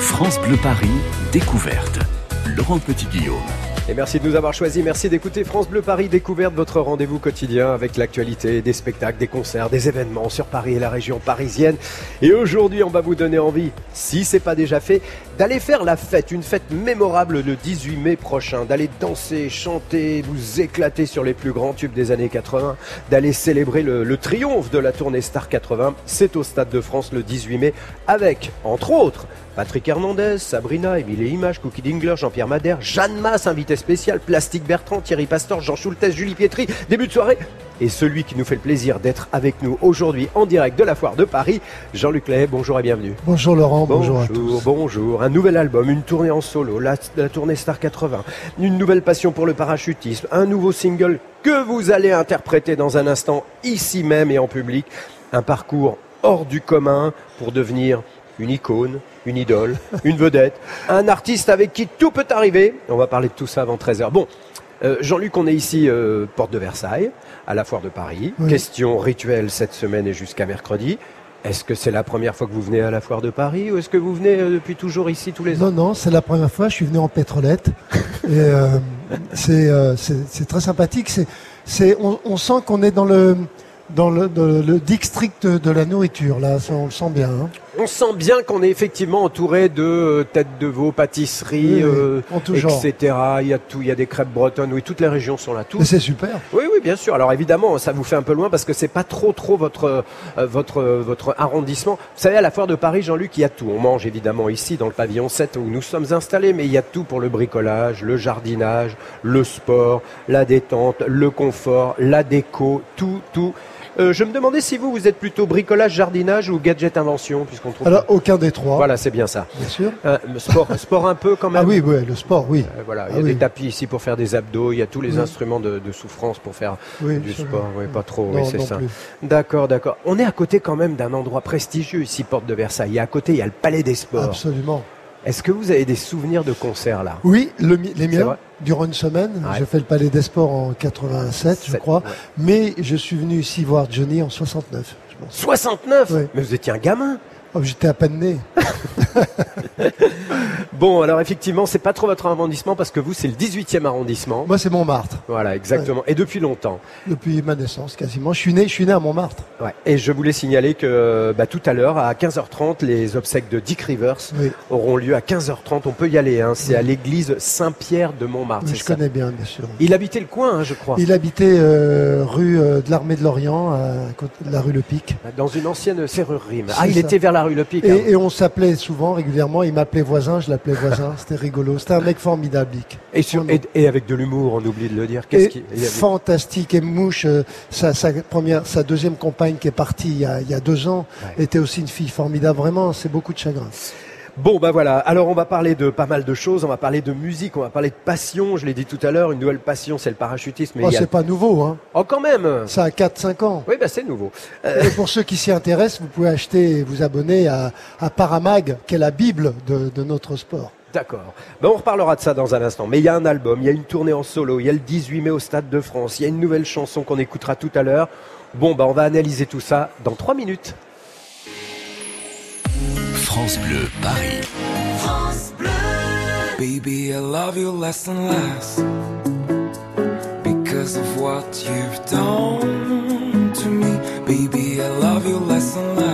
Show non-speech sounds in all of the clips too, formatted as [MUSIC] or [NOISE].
France Bleu Paris, découverte. Laurent Petit-Guillaume. Et merci de nous avoir choisis. Merci d'écouter France Bleu Paris Découverte, votre rendez-vous quotidien avec l'actualité, des spectacles, des concerts, des événements sur Paris et la région parisienne. Et aujourd'hui, on va vous donner envie, si c'est pas déjà fait, d'aller faire la fête, une fête mémorable le 18 mai prochain, d'aller danser, chanter, vous éclater sur les plus grands tubes des années 80, d'aller célébrer le, triomphe de la tournée Star 80. C'est au Stade de France le 18 mai avec, entre autres, Patrick Hernandez, Sabrina, Émilie Image, Cookie Dingler, Jean-Pierre Madère, Jeanne Masse, invité spécial, Plastique Bertrand, Thierry Pastor, Jean Schultes, Julie Pietri, début de soirée. Et celui qui nous fait le plaisir d'être avec nous aujourd'hui en direct de la foire de Paris, Jean-Luc Lay, bonjour et bienvenue. Bonjour Laurent, bonjour, à tous. Bonjour, un nouvel album, une tournée en solo, la, la tournée Star 80, une nouvelle passion pour le parachutisme, un nouveau single que vous allez interpréter dans un instant ici même et en public, un parcours hors du commun pour devenir une icône, une idole, une vedette, un artiste avec qui tout peut arriver. On va parler de tout ça avant 13h. Bon, euh, Jean-Luc, on est ici euh, porte de Versailles, à la foire de Paris. Oui. Question rituelle cette semaine et jusqu'à mercredi. Est-ce que c'est la première fois que vous venez à la foire de Paris ou est-ce que vous venez euh, depuis toujours ici tous les ans? Non, non, c'est la première fois. Je suis venu en pétrolette. [LAUGHS] et c'est très sympathique. C'est, on, on sent qu'on est dans le dans le, dans le district de la nourriture. Là, ça, on le sent bien. hein. On sent bien qu'on est effectivement entouré de euh, têtes de veau, pâtisseries, Oui, oui, euh, etc. Il y a tout, il y a des crêpes bretonnes. Oui, toutes les régions sont là. Tout, c'est super. Oui, oui, bien sûr. Alors évidemment, ça vous fait un peu loin parce que c'est pas trop, trop votre, euh, votre, euh, votre arrondissement. Vous savez, à la foire de Paris, Jean-Luc, il y a tout. On mange évidemment ici dans le pavillon 7 où nous sommes installés, mais il y a tout pour le bricolage, le jardinage, le sport, la détente, le confort, la déco, tout, tout. Euh, je me demandais si vous, vous êtes plutôt bricolage, jardinage ou gadget invention, puisqu'on trouve. Alors, aucun des trois, Voilà, c'est bien ça. bien sûr. Euh, sport, sport un peu quand même. Ah oui, oui, le sport, oui. Euh, voilà, il y Ah a oui. des tapis ici pour faire des abdos, il y a tous les Oui. instruments de, de souffrance pour faire oui du absolument. sport, oui, pas trop, Non, oui, c'est ça. D'accord, d'accord. On est à côté quand même d'un endroit prestigieux ici, Porte de Versailles. Et à côté, il y a le Palais des Sports. Absolument. Est-ce que vous avez des souvenirs de concerts là? Oui, le les miens, durant une semaine. Ouais. J'ai fait le Palais des Sports en 87, je crois. ouais. Mais je suis venu ici voir Johnny en 69. je pense. 69 Oui. Mais vous étiez un gamin Oh, J'étais à peine né. [LAUGHS] Bon, alors effectivement, c'est pas trop votre arrondissement parce que vous, c'est le 18e arrondissement. Moi, c'est Montmartre. Voilà, exactement. Et depuis longtemps. Depuis ma naissance, quasiment. Je suis né, je suis né à Montmartre. Ouais. Et je voulais signaler que bah, tout à l'heure, à 15h30, les obsèques de Dick Rivers Oui, auront lieu à 15h30. On peut y aller. Hein. C'est Oui. à l'église Saint-Pierre de Montmartre. je ça connais bien, bien sûr. Il habitait le coin, hein, je crois. Il habitait euh, rue euh, de l'Armée de l'Orient, à côté de la rue Le Pic. Dans une ancienne serrurerie. Ah, il ça. était vers la rue Le Pic. hein. Et, on s'appelait souvent, régulièrement. Il m'appelait voisin, je l'appelais voisin. [LAUGHS] C'était rigolo. C'était un mec formidable. Et, sur- et, et avec de l'humour, on oublie de le dire. Qu'est-ce avait- fantastique. Et Mouche, euh, sa, sa première, sa deuxième compagne qui est partie il y a, il y a deux ans, Ouais. était aussi une fille formidable. Vraiment, c'est beaucoup de chagrin. Bon, bah voilà. Alors, on va parler de pas mal de choses. On va parler de musique. On va parler de passion. Je l'ai dit tout à l'heure. Une nouvelle passion, c'est le parachutisme. Oh, a- c'est pas nouveau, hein. Oh, quand même. Ça a 4-5 ans. Oui, bah c'est nouveau. Euh, Et pour ceux qui s'y intéressent, vous pouvez acheter et vous abonner à, à Paramag, qui est la Bible de, de notre sport. D'accord. Ben, on reparlera de ça dans un instant. Mais il y a un album, il y a une tournée en solo, il y a le 18 mai au Stade de France, il y a une nouvelle chanson qu'on écoutera tout à l'heure. Bon, bah, on va analyser tout ça dans trois minutes. France Bleu Paris. Baby, I love you less and less because of what you've done to me. Baby, I love you less and less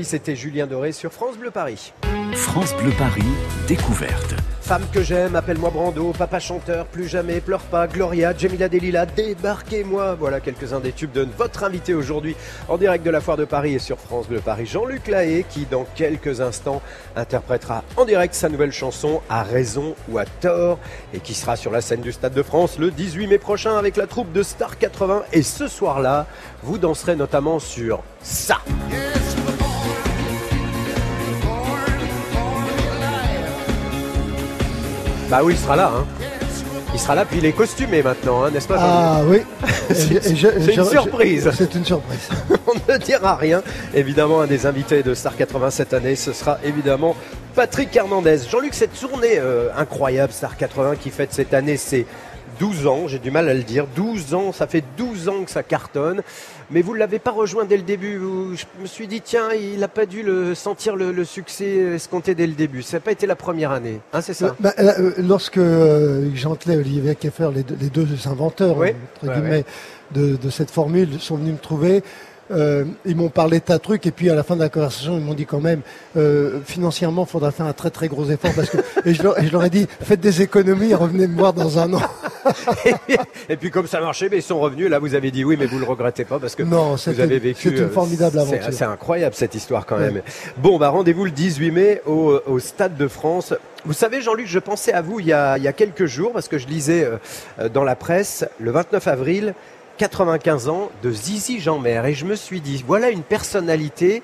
C'était Julien Doré sur France Bleu Paris. France Bleu Paris, découverte. Femme que j'aime, appelle-moi Brando, papa chanteur, plus jamais, pleure pas, Gloria, Jamila Delila, débarquez-moi. Voilà quelques-uns des tubes de votre invité aujourd'hui en direct de la Foire de Paris et sur France Bleu Paris, Jean-Luc Lahaye, qui dans quelques instants interprétera en direct sa nouvelle chanson À raison ou à tort et qui sera sur la scène du Stade de France le 18 mai prochain avec la troupe de Star 80. Et ce soir-là, vous danserez notamment sur ça. Bah oui, il sera là. Hein. Il sera là, puis il est costumé maintenant, hein, n'est-ce pas Ah oui. [LAUGHS] C'est- une surprise. C'est une surprise. [LAUGHS] On ne dira rien. Évidemment, un des invités de Star 80 cette année, ce sera évidemment Patrick Hernandez. Jean-Luc, cette tournée euh, incroyable Star 80 qui fête cette année, c'est 12 ans, j'ai du mal à le dire. 12 ans, ça fait 12 ans que ça cartonne. Mais vous ne l'avez pas rejoint dès le début. Je me suis dit, tiens, il n'a pas dû le, sentir le, le succès escompté dès le début. Ça n'a pas été la première année. Hein, c'est ça Bah, là, euh, lorsque euh, Gentelet et Olivier Keffer, les deux, les deux inventeurs Oui. entre Ouais, guillemets, De, de cette formule, sont venus me trouver. Euh, ils m'ont parlé de tas de trucs et puis à la fin de la conversation, ils m'ont dit quand même euh, financièrement, il faudra faire un très très gros effort parce que [LAUGHS] et je, leur, et je leur ai dit faites des économies, revenez me voir dans un an. [LAUGHS] Et puis comme ça marchait, mais ils sont revenus. Là, vous avez dit oui, mais vous le regrettez pas parce que Non, vous avez vécu. c'est une euh, formidable aventure. C'est incroyable cette histoire quand Ouais. même. Bon, bah rendez-vous le 18 mai au, au Stade de France. Vous savez, Jean-Luc, je pensais à vous il y a, il y a quelques jours parce que je lisais euh, euh, dans la presse le 29 avril. 95 ans de Zizi Jeanmer et je me suis dit voilà une personnalité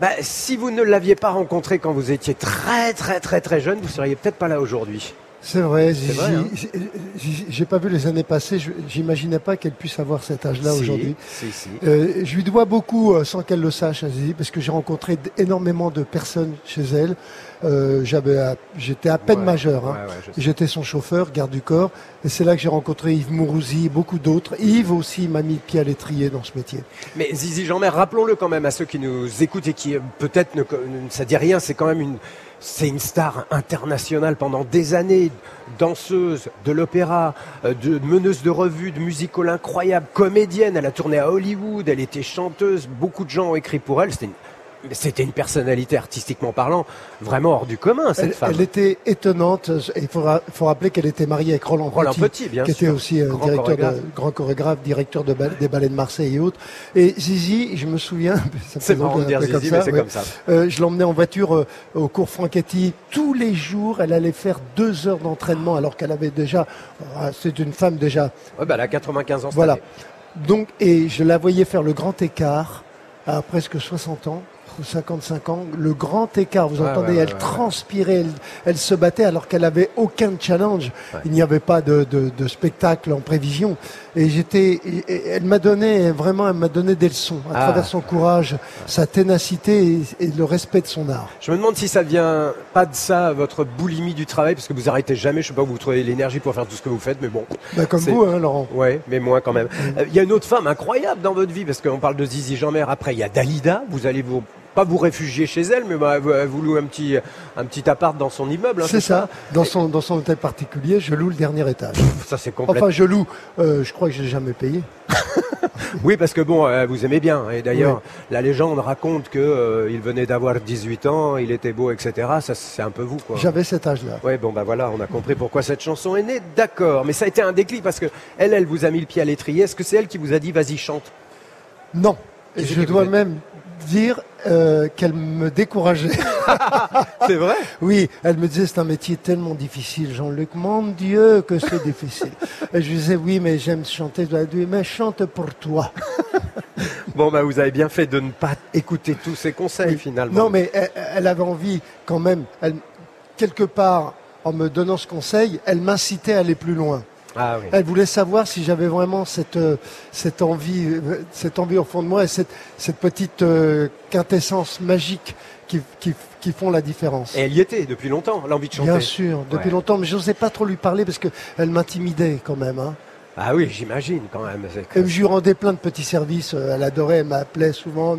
bah, si vous ne l'aviez pas rencontré quand vous étiez très très très très jeune vous seriez peut-être pas là aujourd'hui C'est vrai, hein. j'ai- j'ai j'ai pas vu les années passées, je- j'imaginais pas qu'elle puisse avoir cet âge-là Si, aujourd'hui. si, si. Euh, je lui dois beaucoup, euh, sans qu'elle le sache, à Zizi, parce que j'ai rencontré énormément de personnes chez elle. Euh, j'avais J'étais à peine Ouais, majeur. hein. ouais. J'étais son chauffeur, garde du corps. Et c'est là que j'ai rencontré Yves Mourouzi et beaucoup d'autres. Yves aussi m'a mis le pied à l'étrier dans ce métier. Mais Zizi Jeanmer, rappelons-le quand même à ceux qui nous écoutent et qui euh, peut-être ne, ça dit rien, c'est quand même une c'est une star internationale pendant des années, danseuse de l'opéra, euh, de meneuse de revue, de musical incroyable, comédienne. Elle a tourné à Hollywood, elle était chanteuse. Beaucoup de gens ont écrit pour elle. C'était une c'était une personnalité artistiquement parlant vraiment hors du commun cette elle, femme. Elle était étonnante. Il faut, ra- faut rappeler qu'elle était mariée avec Roland, Roland Petit, Petit, bien qui sûr. était aussi euh, Grand directeur chorégraphe. de, grand chorégraphe, directeur de des ballets de Marseille et autres. Et Zizi, je me souviens, [LAUGHS] C'est marrant de dire Zizi, mais c'est ouais. comme ça. Euh, je l'emmenais en voiture euh, au cours Franchetti. Tous les jours, elle allait faire deux heures d'entraînement alors qu'elle avait déjà. euh, C'est une femme déjà Ouais, bah, elle a 95 ans. Voilà. année. Donc, et je la voyais faire le grand écart à presque 60 ans. Ou 55 ans, le grand écart, vous Ouais, entendez, ouais, elle transpirait, elle, elle se battait alors qu'elle avait aucun challenge. Il n'y avait pas de, de- de spectacle en prévision. Et j'étais, elle m'a donné vraiment, elle m'a donné des leçons à Ah. travers son courage, sa ténacité et, et le respect de son art. Je me demande si ça vient pas de ça, votre boulimie du travail, parce que vous arrêtez jamais. Je sais pas où vous trouvez l'énergie pour faire tout ce que vous faites, mais bon. Bah, comme vous, hein, Laurent. Ouais, mais moins quand même. Euh, Il y a une autre femme incroyable dans votre vie, parce qu'on parle de Zizi Jeanmer. Après, il y a Dalida. Vous allez vous pas vous réfugier chez elle, mais bah, vous, vous louez un petit un petit appart dans son immeuble. hein, C'est ça. Dans son, dans son hôtel particulier, je loue le dernier étage. Ça c'est complètement. Enfin, je loue. euh, je crois que j'ai jamais payé. [LAUGHS] Oui, parce que bon, euh, vous aimez bien. Et d'ailleurs, la légende raconte que euh, il venait d'avoir 18 ans, il était beau, etc. Ça, c'est un peu vous, quoi. J'avais cet âge-là. Ouais, bon, bah voilà, on a compris pourquoi cette chanson est née. D'accord, mais ça a été un déclic parce que elle, elle vous a mis le pied à l'étrier. Est-ce que c'est elle qui vous a dit, vas-y, chante? Non. Et je dois même dire euh, qu'elle me décourageait. [LAUGHS] C'est vrai? Oui, elle me disait c'est un métier tellement difficile, Jean-Luc. Mon Dieu, que c'est [LAUGHS] difficile. Et je lui disais oui, mais j'aime chanter. Je lui dis mais chante pour toi. [LAUGHS] Bon, bah vous avez bien fait de ne pas écouter tous ces conseils finalement. Non, mais elle, elle avait envie quand même. Elle, quelque part, en me donnant ce conseil, elle m'incitait à aller plus loin. Ah oui. Elle voulait savoir si j'avais vraiment cette, euh, cette, envie, euh, cette envie au fond de moi et cette, cette petite euh, quintessence magique qui, qui, qui font la différence. Et elle y était depuis longtemps, l'envie de chanter. Bien sûr, depuis Ouais. longtemps, mais je n'osais pas trop lui parler parce qu'elle m'intimidait quand même. Hein. Ah oui, j'imagine quand même. je lui rendais plein de petits services. euh, Elle adorait, elle m'appelait souvent.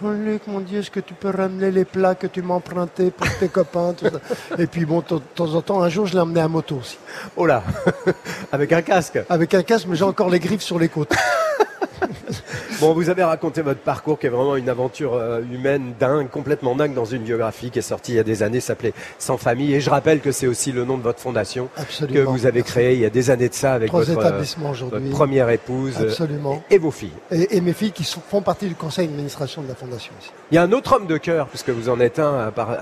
Jean-Luc, mon Dieu, est-ce que tu peux ramener les plats que tu m'empruntais pour tes [LAUGHS] copains tout ça? Et puis bon, de temps en temps, un jour, je l'ai emmené à moto aussi. Oh là, [LAUGHS] avec un casque. Avec un casque, mais j'ai encore les griffes sur les côtes. [LAUGHS] [LAUGHS] Bon, vous avez raconté votre parcours qui est vraiment une aventure euh, humaine dingue, complètement dingue dans une biographie qui est sortie il y a des années, s'appelait Sans famille. Et je rappelle que c'est aussi le nom de votre fondation que vous avez créée il y a des années de ça avec votre, euh, établissements votre aujourd'hui. première épouse euh, Absolument. et vos filles. Et, et mes filles qui sont- font partie du conseil d'administration de la fondation aussi. Il y a un autre homme de cœur, puisque vous en êtes un par-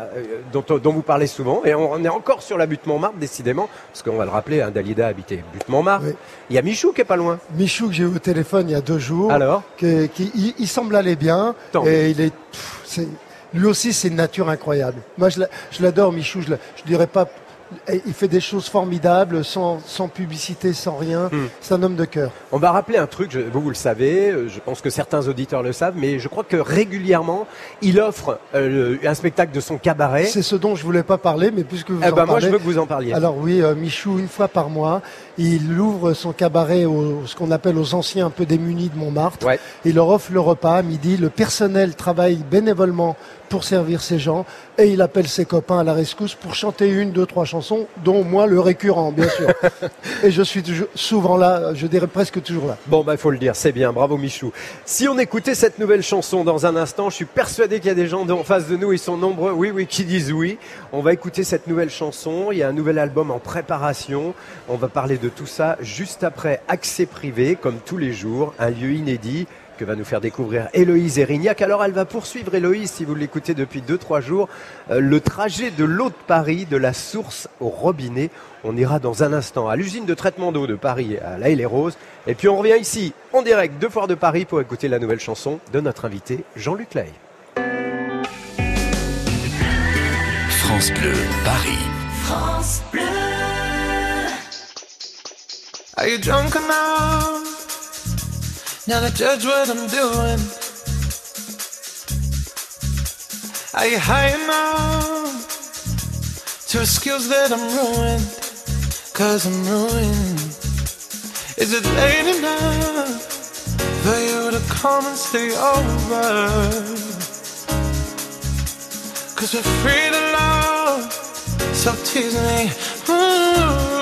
dont, dont vous parlez souvent, et on, on est encore sur la butte Montmartre, décidément, parce qu'on va le rappeler, hein, Dalida habitait butte Montmartre. Oui. Il y a Michou qui est pas loin. Michou que j'ai eu au téléphone il y a deux jours, Alors qui, il, il semble aller bien. Tant et il est, pff, lui aussi, c'est une nature incroyable. Moi, je l'a- je l'adore, Michou. Je, je dirais pas. Il fait des choses formidables, sans, sans publicité, sans rien. Hmm. C'est un homme de cœur. On va rappeler un truc, je- vous, vous le savez, euh, je pense que certains auditeurs le savent, mais je crois que régulièrement, il offre euh, un spectacle de son cabaret. C'est ce dont je voulais pas parler, mais puisque vous Eh en ben, moi, je veux que vous en parliez. Alors oui, euh, Michou, une fois par mois, il ouvre son cabaret aux, ce qu'on appelle aux anciens un peu démunis de Montmartre. Ouais. Il leur offre le repas à midi. Le personnel travaille bénévolement pour servir ces gens et il appelle ses copains à la rescousse pour chanter une, deux, trois chansons, dont moi le récurrent, bien sûr. [LAUGHS] et je suis toujours, souvent là, je dirais presque toujours là. Bon, bah, il faut le dire, c'est bien, bravo Michou. Si on écoutait cette nouvelle chanson dans un instant, je suis persuadé qu'il y a des gens en face de nous, ils sont nombreux, oui, oui, qui disent oui. On va écouter cette nouvelle chanson, il y a un nouvel album en préparation, on va parler de tout ça juste après Accès Privé, comme tous les jours, un lieu inédit que va nous faire découvrir Héloïse Erignac. Alors elle va poursuivre Héloïse, si vous l'écoutez depuis 2-3 jours, euh, le trajet de l'eau de Paris, de la source au robinet. On ira dans un instant à l'usine de traitement d'eau de Paris, à La les Roses. Et puis on revient ici, en direct de Foire de Paris, pour écouter la nouvelle chanson de notre invité Jean-Luc Lay. France Bleu, Paris. France Bleu. Are you drunk enough now to judge what I'm doing? Are you high enough to excuse that I'm ruined? Cause I'm ruined. Is it late enough for you to come and stay over? Cause we're free to love so tease me. Ooh.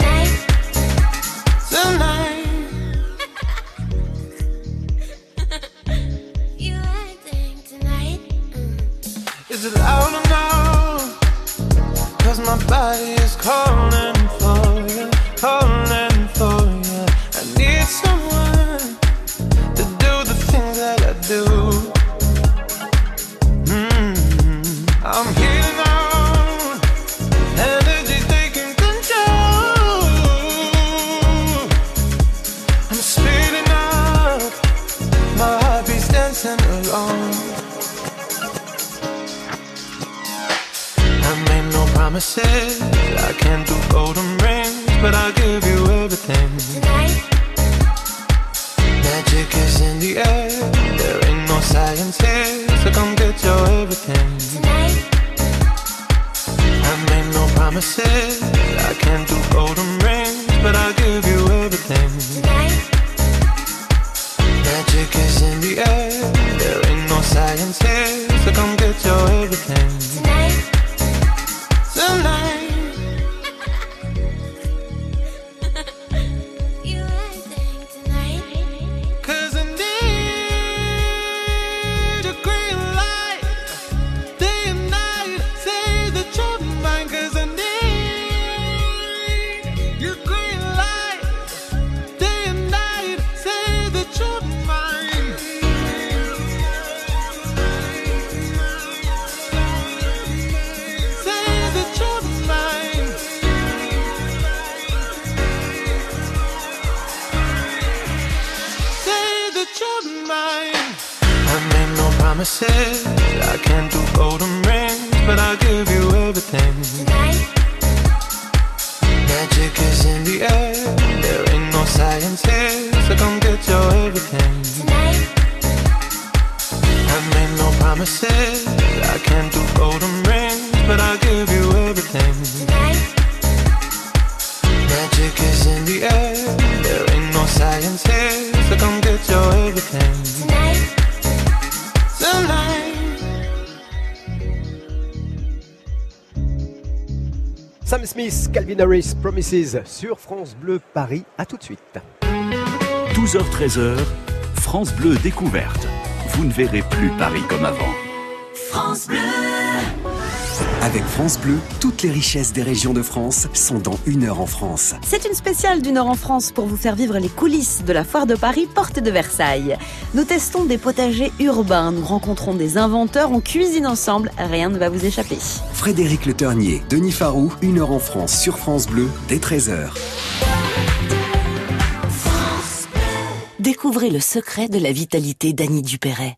[LAUGHS] is it loud enough? Cause my body is calling Harris, Promises sur France Bleu Paris. À tout de suite. 12h-13h, France Bleu découverte. Vous ne verrez plus Paris comme avant. France Bleu. Avec France Bleu, toutes les richesses des régions de France sont dans une heure en France. C'est une spéciale du Nord en France pour vous faire vivre les coulisses de la foire de Paris, porte de Versailles. Nous testons des potagers urbains, nous rencontrons des inventeurs, on cuisine ensemble, rien ne va vous échapper. Frédéric Le Ternier, Denis Farou, une heure en France sur France Bleu dès 13h. Découvrez le secret de la vitalité d'Annie Dupéret.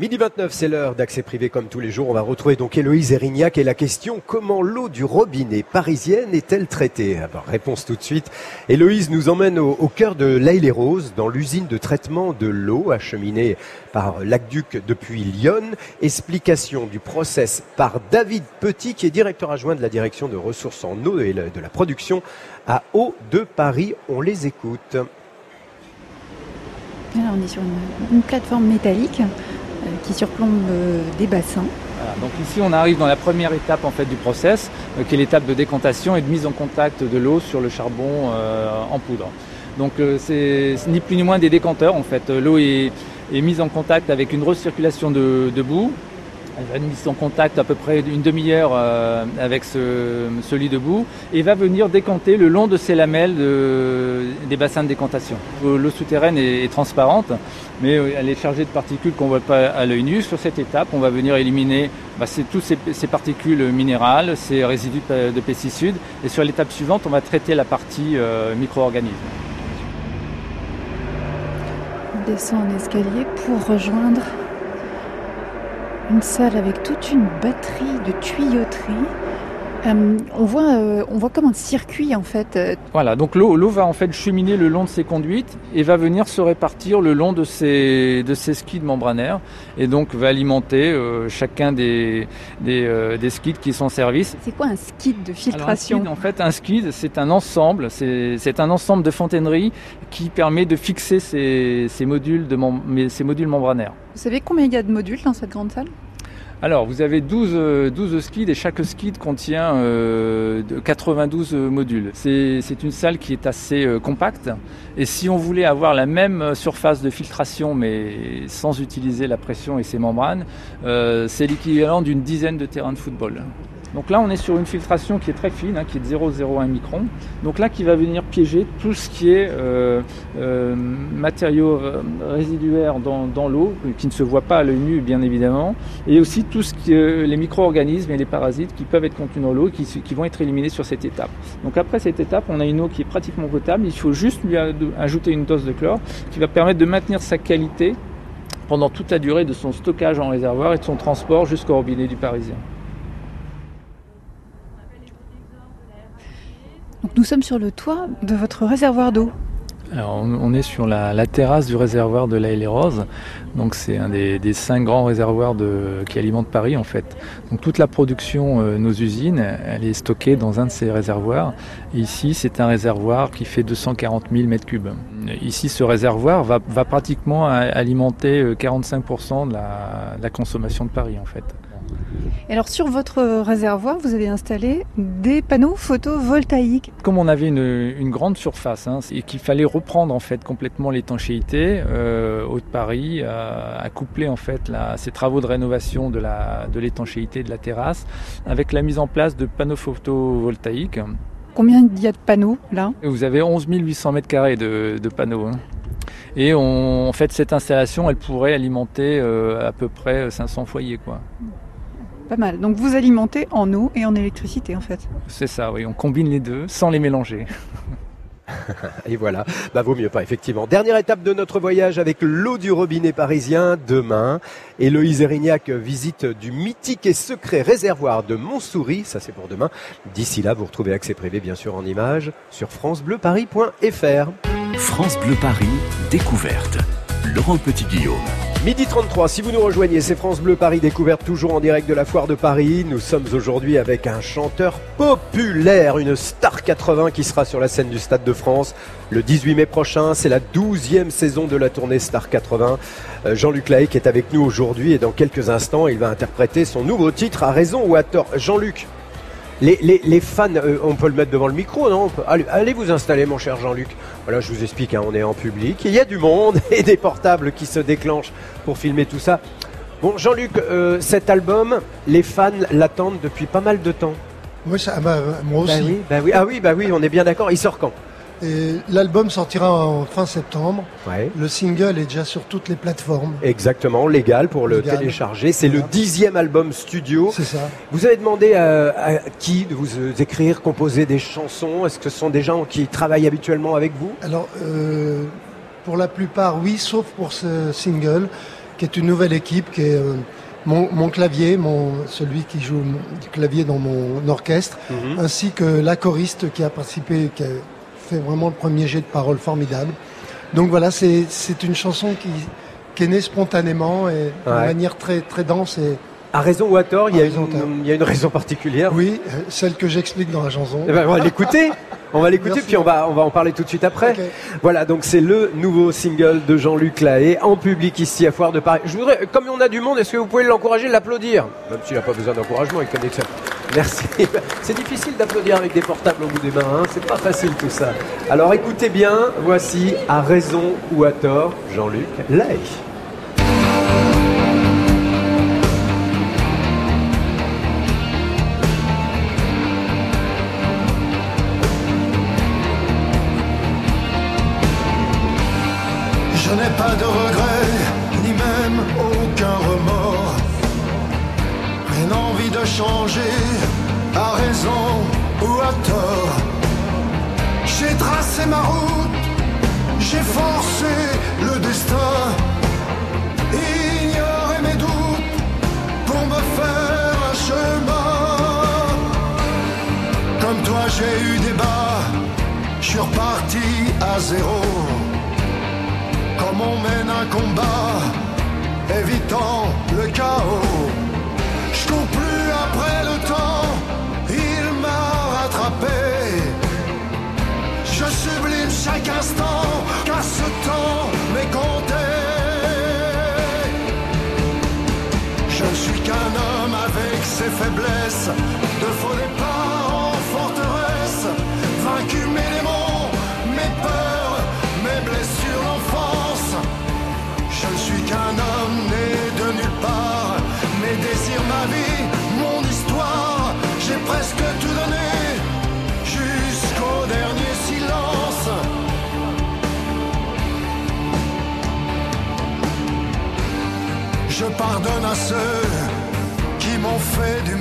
Midi 29, c'est l'heure d'accès privé comme tous les jours. On va retrouver donc Héloïse Erignac et la question comment l'eau du robinet parisienne est-elle traitée? Alors, Réponse tout de suite. Héloïse nous emmène au, cœur de l'Aille-les-Roses, dans l'usine de traitement de l'eau acheminée par l'Aqueduc depuis Lyon. Explication du process par David Petit, qui est directeur adjoint de la direction de ressources en eau et de la production à Eau de Paris. On les écoute. Là, on est sur une, plateforme métallique qui surplombe euh, des bassins. Donc ici on arrive dans la première étape en fait du process, euh, qui est l'étape de décantation et de mise en contact de l'eau sur le charbon euh, en poudre. Donc euh, c'est ni plus ni moins des décanteurs en fait. Euh, L'eau est, mise en contact avec une recirculation de boue Elle va mise en contact à peu près une demi-heure euh, avec ce, lit debout et va venir décanter le long de ces lamelles des bassins de décantation. L'eau souterraine est, transparente, mais euh, elle est chargée de particules qu'on ne voit pas à l'œil nu. Sur cette étape, on va venir éliminer bah, toutes ces, particules minérales, ces résidus de pesticides. Et sur l'étape suivante, on va traiter la partie euh, micro-organismes. On descend en escalier pour rejoindre une salle avec toute une batterie de tuyauterie. Euh, on, voit, euh, on voit comme un circuit en fait. Euh. Voilà, donc l'eau va en fait cheminer le long de ces conduites et va venir se répartir le long de ces, de ces skids membranaires et donc va alimenter chacun des, des, skids qui sont en service. C'est quoi un skid de filtration? En fait, un skid, c'est un ensemble, c'est un ensemble de fontaineries qui permet de fixer ces, ces modules, de ces modules membranaires. Vous savez combien il y a de modules dans cette grande salle? Alors, vous avez 12, 12 euh, skids et chaque skid contient 92 euh, modules. C'est une salle qui est assez euh, compacte et si on voulait avoir la même surface de filtration mais sans utiliser la pression et ses membranes, c'est l'équivalent d'une dizaine de terrains de football. Donc là, on est sur une filtration qui est très fine, hein, qui est de 0,01 micron. Donc là, qui va venir piéger tout ce qui est euh, euh, matériaux euh, résiduaires dans, l'eau, qui ne se voit pas à l'œil nu, bien évidemment, et aussi tout ce qui les micro-organismes et les parasites qui peuvent être contenus dans l'eau et qui, vont être éliminés sur cette étape. Donc après cette étape, on a une eau qui est pratiquement potable. Il faut juste lui ajouter une dose de chlore qui va permettre de maintenir sa qualité pendant toute la durée de son stockage en réservoir et de son transport jusqu'au robinet du Parisien. Nous sommes sur le toit de votre réservoir d'eau. On est sur la, terrasse du réservoir de la les. Donc c'est un des, cinq grands réservoirs qui alimentent Paris en fait. Toute la production, euh, nos usines, elle est stockée dans un de ces réservoirs. ici c'est un réservoir qui fait 240 000 m3. Ici ce réservoir va, pratiquement alimenter 45% euh, de la consommation de Paris en fait alors sur votre réservoir, vous avez installé des panneaux photovoltaïques. Comme on avait une, grande surface hein, et qu'il fallait reprendre en fait complètement l'étanchéité, euh, Haute-Paris a, couplé en fait ces travaux de rénovation de l'étanchéité de, la terrasse avec la mise en place de panneaux photovoltaïques. Combien il y a de panneaux là? Vous avez 11 800 mètres carrés de, panneaux. Hein. Et en fait, cette installation, elle pourrait alimenter euh, à peu près 500 foyers. Quoi. Pas mal. Donc vous alimentez en eau et en électricité en fait. C'est ça, oui. On combine les deux sans les mélanger. [LAUGHS] et voilà, bah vaut mieux pas effectivement. Dernière étape de notre voyage avec l'eau du robinet parisien demain. Héloïse Erignac visite du mythique et secret réservoir de Montsouris, ça c'est pour demain. D'ici là, vous retrouvez accès privé bien sûr en images sur francebleuparis.fr. France Bleu Paris, découverte. Laurent Petit-Guillaume. Midi 33, si vous nous rejoignez, c'est France Bleu Paris découverte toujours en direct de la foire de Paris. Nous sommes aujourd'hui avec un chanteur populaire, une star 80 qui sera sur la scène du Stade de France le 18 mai prochain. C'est la 12e saison de la tournée Star 80. Euh, Jean-Luc qui est avec nous aujourd'hui et dans quelques instants, il va interpréter son nouveau titre à raison ou à tort. Jean-Luc, les, fans, euh, on peut le mettre devant le micro, non allez, vous installer, mon cher Jean-Luc. Voilà, je vous explique, hein, on est en public. Il y a du monde [LAUGHS] et des portables qui se déclenchent pour filmer tout ça. Bon, Jean-Luc, euh, cet album, les fans l'attendent depuis pas mal de temps. Oui, ça, bah, moi bah aussi. Bah oui, Ah oui, bah oui, on est bien d'accord. Il sort quand? L'album sortira en fin septembre. Le single est déjà sur toutes les plateformes. Exactement, légal pour le télécharger. C'est le dixième album studio. C'est ça. Vous avez demandé à, qui de vous écrire, composer des chansons? Est-ce que ce sont des gens qui travaillent habituellement avec vous? Alors, euh, pour la plupart, oui, sauf pour ce single, qui est une nouvelle équipe, qui est euh, mon, clavier, mon, celui qui joue du clavier dans mon orchestre, mhm. ainsi que la choriste qui a participé, qui a, fait vraiment le premier jet de parole formidable. Donc voilà, c'est une chanson qui, qui, est née spontanément et de manière très, très dense et, à raison ou à tort, il y, a une, il y a une raison particulière. Oui, celle que j'explique dans la chanson. Eh ben, on va l'écouter. On va l'écouter, puis on va, on va en parler tout de suite après. Voilà, donc c'est le nouveau single de Jean-Luc Lahaye en public ici à Foire de Paris. Je voudrais, comme on a du monde, est-ce que vous pouvez l'encourager, l'applaudir? Même s'il n'a pas besoin d'encouragement, il connaît que ça. Merci. [LAUGHS] C'est difficile d'applaudir avec des portables au bout des mains, hein c'est pas facile tout ça. Alors écoutez bien, voici à raison ou à tort, Jean-Luc Lahaye.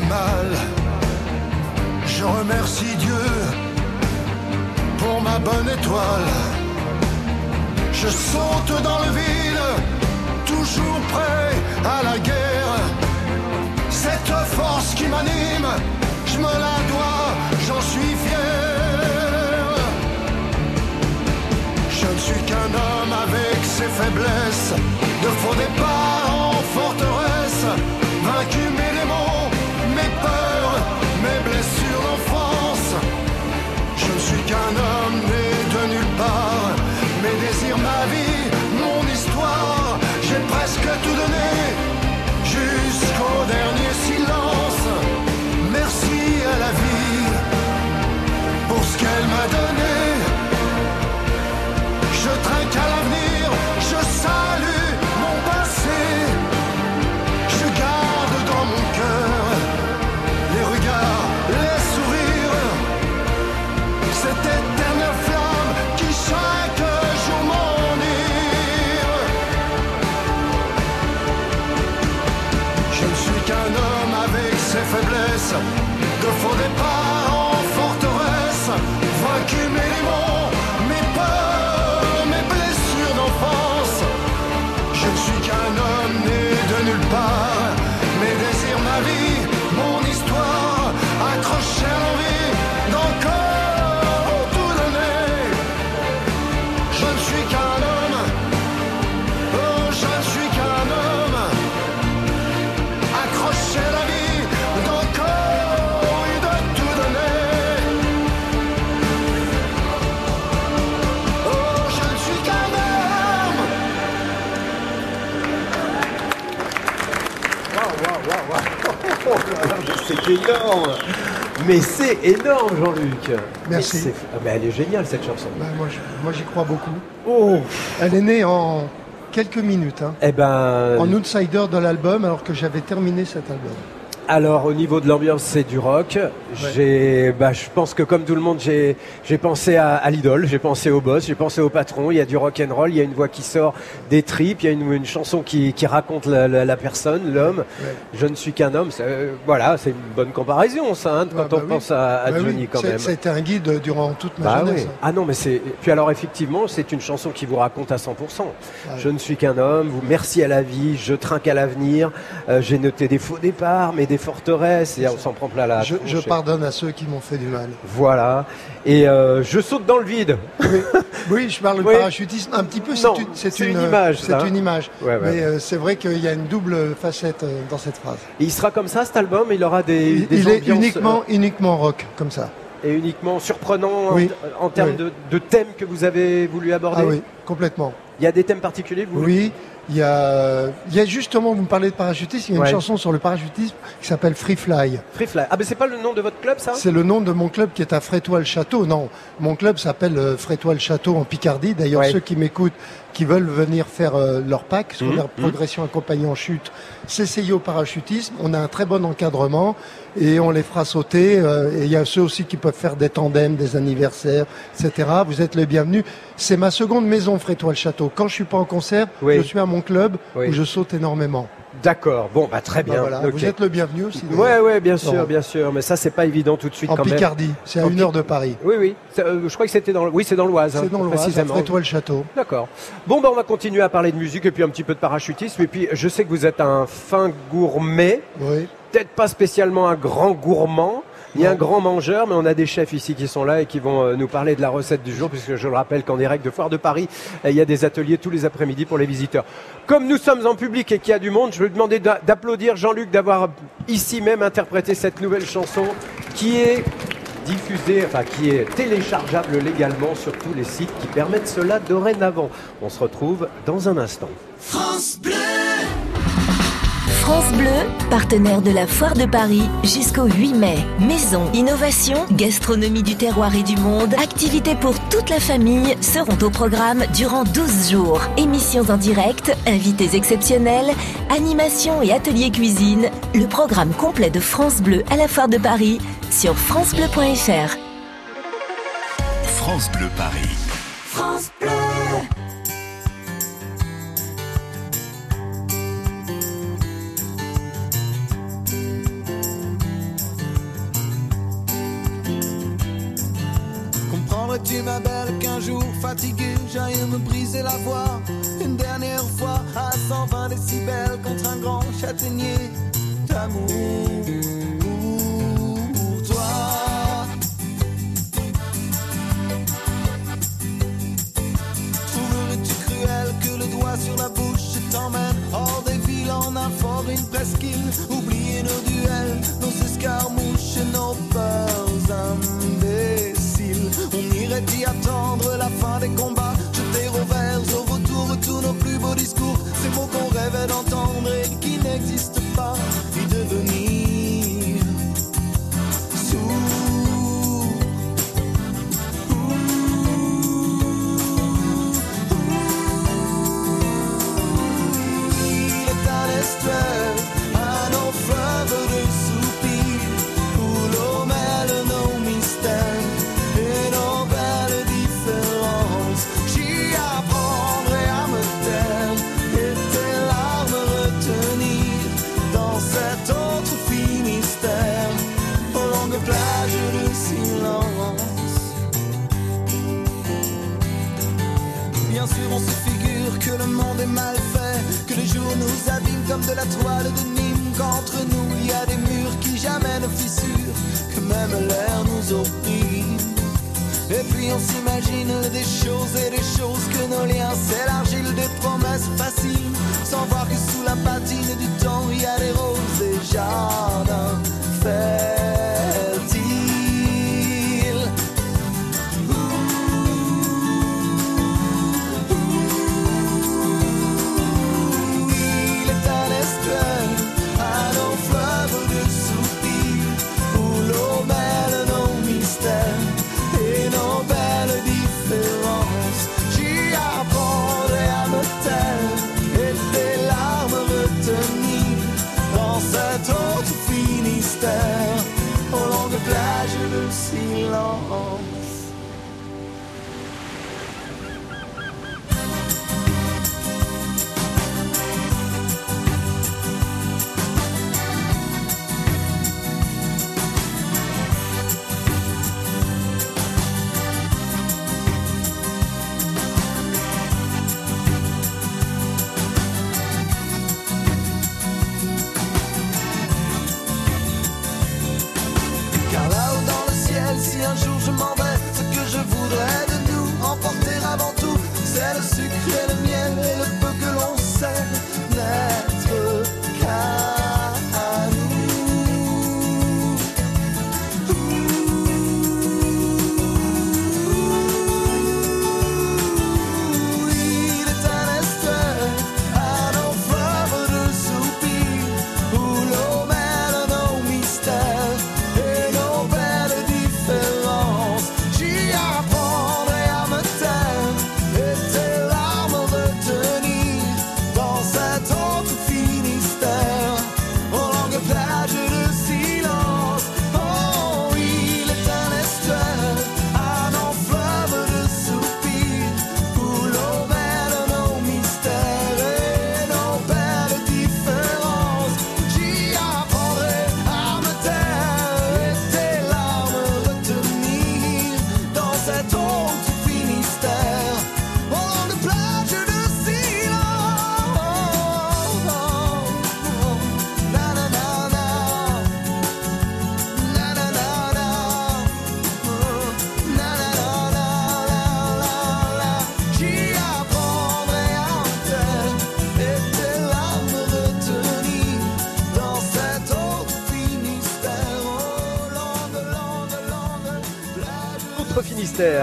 Mal. Je remercie Dieu pour ma bonne étoile. Je saute dans le vide, toujours prêt à la guerre. Cette force qui m'anime, je me la dois, j'en suis fier. Je ne suis qu'un homme avec ses faiblesses, de faux départs faiblesses, C'est énorme Mais c'est énorme, Jean-Luc Merci. C'est- ah, mais elle est géniale, cette chanson. Moi, je- moi, j'y crois beaucoup. Oh Elle est née en quelques minutes, hein, Eh ben... en outsider de l'album, alors que j'avais terminé cet album. Alors au niveau de l'ambiance, c'est du rock. J'ai, bah, je pense que comme tout le monde, j'ai, j'ai pensé à, à l'idole, j'ai pensé au boss, j'ai pensé au patron. Il y a du rock and roll, il y a une voix qui sort des tripes, il y a une, une chanson qui, qui raconte la, la- la personne, l'homme. Je ne suis qu'un homme. C'est- euh, voilà, c'est une bonne comparaison, ça, hein, quand Ah, bah on oui. pense à, à Bah oui, Johnny quand même. Ça a été un guide durant toute ma jeunesse. oui. Ah non, mais c'est. Puis alors, effectivement, c'est une chanson qui vous raconte à 100%. Ah Je ne suis qu'un homme, vous merci à la vie, je trinque à l'avenir, euh, j'ai noté des faux départs, mais des forteresses, et on s'en prend plein la Je, je pardonne à ceux qui m'ont fait du mal. Voilà. Et euh, je saute dans le vide. Oui, [LAUGHS] je parle de Oui. parachutisme. Un petit peu, c'est une, image, C'est ça. une image. Ouais, ouais. Mais euh, c'est vrai qu'il y a une double facette euh, dans cette phrase. Et il sera comme ça, cet album Il aura des, Il, des il est uniquement, uniquement rock, comme ça. et uniquement surprenant Oui. en, en termes de, de thèmes que vous avez voulu aborder? Ah oui, complètement. Il y a des thèmes particuliers vous Oui, il y a, il y a justement, vous me parlez de parachutisme, il y a Ouais. une chanson sur le parachutisme qui s'appelle Free Fly. Free Fly. Ah, mais c'est pas le nom de votre club, ça? C'est le nom de mon club qui est à Frétois-le-Château. Non, mon club s'appelle euh, Frétois-le-Château en Picardie. D'ailleurs, Ouais. ceux qui m'écoutent, qui veulent venir faire euh, leur PAC, scolaire Mhm, progression accompagnée en chute, CCI au parachutisme, on a un très bon encadrement et on les fera sauter. euh, et il y a ceux aussi qui peuvent faire des tandems, des anniversaires, etc. Vous êtes les bienvenus. C'est ma seconde maison, Frétois-le-Château. Quand je suis pas en concert, Oui. je suis à mon club Oui. où je saute énormément. D'accord. Bon, bah très Bah bien. voilà. Vous êtes le bienvenu aussi. Ouais, ouais, bien sûr, Non. bien sûr. Mais ça, c'est pas évident tout de suite En quand. Picardie, c'est à En une heure de Paris. Oui, oui. Euh, je crois que c'était dans. le- Oui, c'est dans l'Oise. hein, C'est dans l'Oise, précisément. Frétois-le-Château. D'accord. Bon, ben, on va continuer à parler de musique et puis un petit peu de parachutisme. Et puis, je sais que vous êtes un fin gourmet. Oui. Peut-être pas spécialement un grand gourmand. Ni un grand mangeur, mais on a des chefs ici qui sont là et qui vont euh, nous parler de la recette du jour, puisque je le rappelle qu'en direct de Foire de Paris, euh, il y a des ateliers tous les après-midi pour les visiteurs. Comme nous sommes en public et qu'il y a du monde, je vais demander d'a- d'applaudir Jean-Luc d'avoir ici même interprété cette nouvelle chanson qui est diffusée, enfin qui est téléchargeable légalement sur tous les sites qui permettent cela dorénavant. On se retrouve dans un instant. France Bleu France Bleu, partenaire de la Foire de Paris jusqu'au 8 mai. Maison, innovation, gastronomie du terroir et du monde, activités pour toute la famille seront au programme durant 12 jours. Émissions en direct, invités exceptionnels, animations et ateliers cuisine. Le programme complet de France Bleu à la Foire de Paris sur francebleu.fr. France Bleu Paris. France Bleu Comprendrais-tu ma belle qu'un jour fatigué j'aille me briser la voix. Une dernière fois à 120 décibels contre un grand châtaignier d'amour. Pour toi. Trouverais-tu cruel que le doigt sur la bouche t'emmène hors des villes en un fort, une presqu'île Oublier nos duels, nos escarmouches, nos peurs? Le monde est mal fait, que les jours nous abîment comme de la toile de Nîmes, qu'entre nous il y a des murs qui jamais ne fissurent, que même l'air nous opprime. Et puis on s'imagine des choses et des choses que nos liens s'élargissent, des promesses faciles, sans voir que sous la patine du temps il y a des roses et jardins fertiles.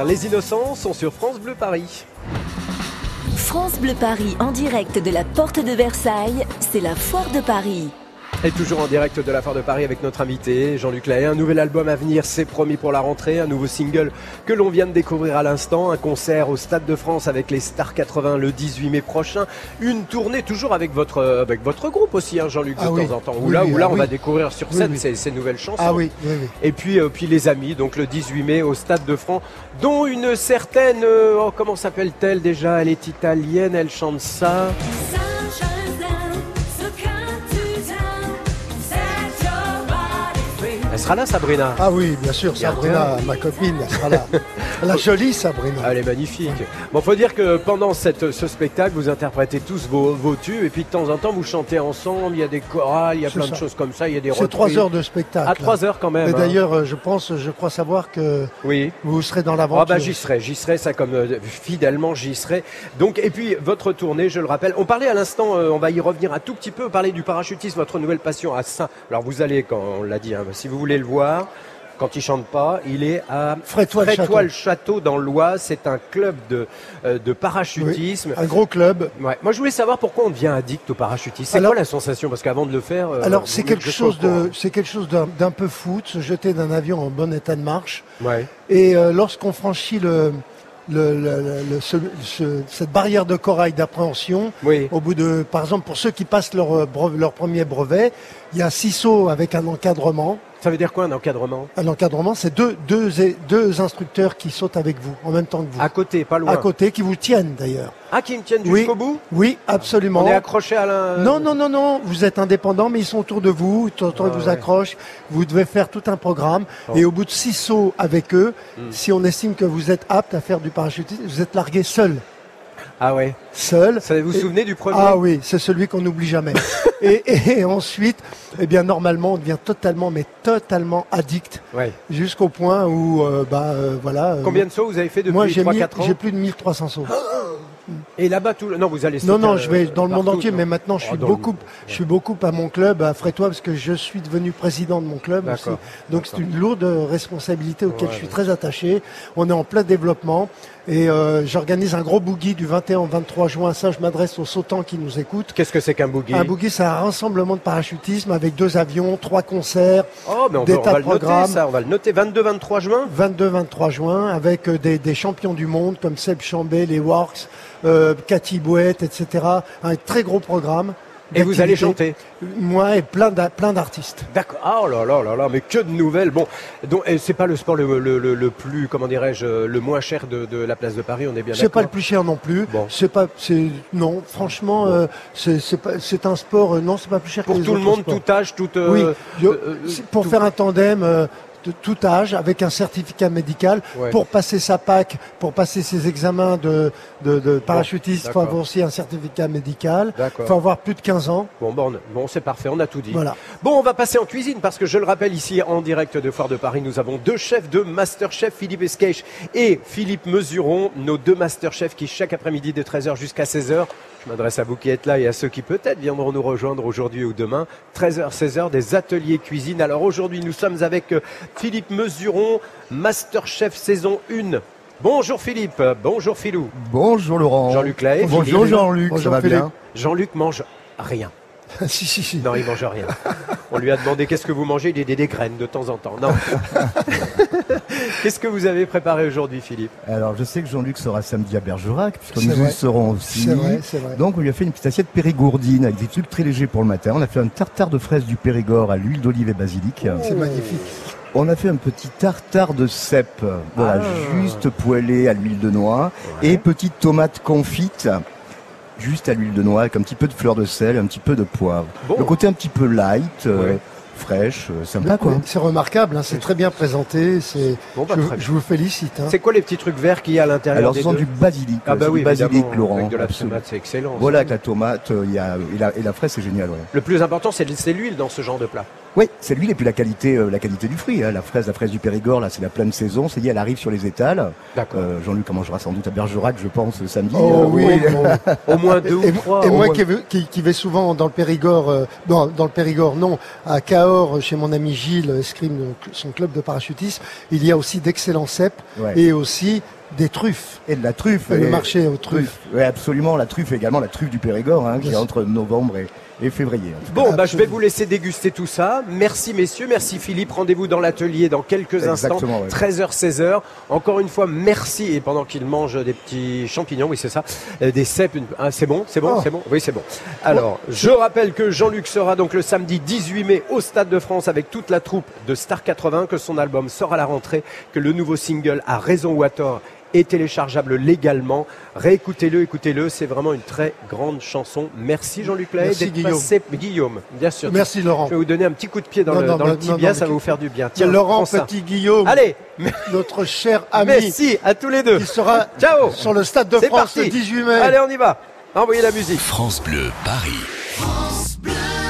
Les innocents sont sur France Bleu Paris. France Bleu Paris en direct de la porte de Versailles, c'est la foire de Paris. Et toujours en direct de la Foire de Paris avec notre invité Jean-Luc Lahaye. Un nouvel album à venir, c'est promis pour la rentrée. Un nouveau single que l'on vient de découvrir à l'instant. Un concert au Stade de France avec les Stars 80 le 18 mai prochain. Une tournée toujours avec votre, avec votre groupe aussi, hein, Jean-Luc, de Ah temps oui. en temps. Où Oui, là, oui, où là ah on va découvrir sur scène oui. Ces, ces nouvelles chansons. Ah oui, oui, oui. Et puis, euh, puis les amis, donc le 18 mai au Stade de France, dont une certaine, euh, oh, comment s'appelle-t-elle déjà? Elle est italienne, elle chante ça. Elle sera là, Sabrina. Ah oui, bien sûr, Sabrina, ma copine, elle sera là. [LAUGHS] La jolie Sabrina. Elle est magnifique. Bon, faut dire que pendant cette, ce spectacle, vous interprétez tous vos, vos tubes et puis de temps en temps, vous chantez ensemble. Il y a des chorales, il y a plein de choses comme ça. Il y a des C'est trois heures de spectacle. À trois heures quand même. Et hein. d'ailleurs, euh, je pense, je crois savoir que oui. vous serez dans Ah l'aventure. bah j'y serai, j'y serai, ça comme euh, fidèlement j'y serai. Donc et puis votre tournée, je le rappelle, on parlait à l'instant, euh, on va y revenir un tout petit peu, parler du parachutisme, votre nouvelle passion à Saint. Alors vous allez, quand on l'a dit, hein, si vous voulez le voir, quand il chante pas, il est à Frétois-le-Château. Château dans l'Oise. C'est un club de, euh, de parachutisme. Un gros club. Ouais. Moi je voulais savoir pourquoi on devient addict au parachutisme. C'est quoi la sensation? Parce qu'avant de le faire, euh, Alors c'est quelque chose de, c'est quelque chose d'un peu fou de se jeter d'un avion en bon état de marche. Ouais. Et euh, lorsqu'on franchit le, le, le- le- le- ce- ce- cette barrière de corail d'appréhension, Oui. au bout de, par exemple, pour ceux qui passent leur, leur premier brevet, il y a six sauts avec un encadrement. Ça veut dire quoi un encadrement? Un encadrement, c'est deux, deux, deux instructeurs qui sautent avec vous en même temps que vous. À côté, pas loin. À côté, qui vous tiennent d'ailleurs. Ah, qui me tiennent Oui. jusqu'au bout? Oui, absolument. On est accroché à la. Non, non, non, non, vous êtes indépendant, mais ils sont autour de vous, ils Ah vous ouais. accrochent, vous devez faire tout un programme, Oh. et au bout de six sauts avec eux, Hmm. si on estime que vous êtes apte à faire du parachutisme, vous êtes largué seul. Ah ouais. Seul. Ça, vous vous souvenez du premier Ah oui, c'est celui qu'on n'oublie jamais. [LAUGHS] et, et ensuite, eh bien, normalement, on devient totalement, mais totalement addict, Ouais. jusqu'au point où, euh, bah, euh, voilà. euh, Combien de sauts vous avez fait depuis Moi, j'ai 3-4 ans j'ai plus de 1300 sauts. [GASPS] Et là-bas, tout le... Non, vous allez Non, non, je vais dans le monde entier, mais maintenant je Oh, suis beaucoup, je suis beaucoup à mon club, à Frétois, parce que je suis devenu président de mon club aussi. Donc c'est une lourde responsabilité auquel je suis très attaché. On est en plein développement et euh, j'organise un gros boogie du 21 au 23 juin. Ça, je m'adresse aux sautants qui nous écoutent. Qu'est-ce que c'est qu'un boogie Un boogie, c'est un rassemblement de parachutisme avec deux avions, trois concerts, Oh, mais on, des va- on tas va de le noter, programmes. ça. On va le noter. 22-23 juin 22-23 juin avec euh, des, des champions du monde comme Seb Chambé, les Works, euh, Cathy Bouette, etc. Un très gros programme. Et vous allez chanter Moi et plein d'a- plein d'artistes. D'accord. Ah, Oh là là là là, mais que de nouvelles. Bon, donc c'est pas le sport le, le, le, le plus, comment dirais-je, le moins cher de, de la place de Paris. On est bien C'est pas d'accord. le plus cher non plus. Bon. C'est pas, c'est non. Franchement, euh, c'est un sport. euh, non, c'est pas plus cher Pour que les tout le monde, sports. tout âge, tout. euh, oui, pour tout- faire un tandem de tout âge avec un certificat médical Ouais. pour passer sa PAC, pour passer ses examens de, de, de parachutiste, il faut avoir aussi un certificat médical. Il faut avoir plus de 15 ans. Bon, bon, bon c'est parfait, on a tout dit. Voilà. Bon, on va passer en cuisine parce que je le rappelle ici en direct de Foire de Paris, nous avons deux chefs de Masterchef, Philippe Esquèche et Philippe Mesuron, nos deux Masterchefs qui chaque après-midi de 13h jusqu'à 16h, je m'adresse à vous qui êtes là et à ceux qui peut-être viendront nous rejoindre aujourd'hui ou demain, 13h, 16h, des ateliers cuisine. Alors aujourd'hui, nous sommes avec euh, Philippe Mesuron, Masterchef saison 1. Bonjour Philippe, bonjour Philou. Bonjour Laurent. Jean-Luc Lahaye. Bonjour. Jean-Luc, ça Bonjour va Philippe. bien Jean-Luc mange rien. [LAUGHS] si, si, si. Non, il mange rien. On lui a demandé qu'est-ce que vous mangez, il dit des, des graines de temps en temps. Non. [LAUGHS] qu'est-ce que vous avez préparé aujourd'hui, Philippe? Alors je sais que Jean-Luc sera samedi à Bergerac, puisque nous y serons aussi. C'est vrai, c'est vrai. Donc on lui a fait une petite assiette périgourdine avec des trucs très légers pour le matin. On a fait un tartare de fraises du Périgord à l'huile d'olive et basilic. C'est magnifique. On a fait un petit tartare de cèpe, voilà, Ah. juste poêlé à l'huile de noix, et petite tomate confite, juste à l'huile de noix, avec un petit peu de fleur de sel, un petit peu de poivre. Bon. Le côté un petit peu light, euh, Ouais. fraîche, euh, sympa quoi. C'est remarquable, hein, c'est très bien présenté. C'est, Bon, bah, je, vous félicite. hein. C'est quoi les petits trucs verts qu'il y a à l'intérieur Alors ce sont deux du basilic, Ah bah oui, du basilic Laurent. Avec de la absolument. tomate, c'est excellent. Voilà, avec la tomate, euh, il y a, et, la, et la fraise, c'est génial. Ouais. Le plus important, c'est c'est l'huile dans ce genre de plat. Oui, c'est lui et puis la qualité, euh, la qualité du fruit. hein. La fraise, la fraise du Périgord, là, c'est la pleine saison. C'est dit, elle arrive sur les étals. D'accord. Euh, Jean-Luc en mangera sans doute à Bergerac, je pense, samedi. Oh Euh, oui, Au moins [LAUGHS] deux et, ou trois. et moi qui, vais- qui- qui vais souvent dans le Périgord, euh, non, dans le Périgord, non, à Cahors, chez mon ami Gilles, escrime son club de parachutisme, il y a aussi d'excellents cèpes Ouais. et aussi des truffes. Et de la truffe. Et le marché aux truffes. Oui, absolument. La truffe également, la truffe du Périgord, hein, qui est entre novembre et, et février. Bon, bah, je vais vous laisser déguster tout ça. Merci messieurs, merci Philippe. Rendez-vous dans l'atelier dans quelques instants, Exactement, ouais. 13h, 16h. Encore une fois, merci. Et pendant qu'il mange des petits champignons, oui c'est ça, euh, des cèpes, une- ah, c'est bon, c'est bon, Oh. c'est bon, oui c'est bon. Alors, je rappelle que Jean-Luc sera donc le samedi 18 mai au Stade de France avec toute la troupe de Star 80, que son album sort à la rentrée, que le nouveau single A raison ou à tort est téléchargeable légalement. Réécoutez-le, écoutez-le, c'est vraiment une très grande chanson. Merci Jean-Luc Lahaye Merci, d'être Guillaume. passé. Guillaume, bien sûr. Merci Laurent. Je vais vous donner un petit coup de pied dans Non, le, non, dans le tibia, non, ça va vous faire du bien. Tiens, Laurent. Petit Guillaume, Allez, [LAUGHS] notre cher ami, merci à tous les deux. qui sera Ciao. sur le Stade de C'est France parti. le 18 mai. Allez, on y va. Envoyez la musique. France Bleu Paris.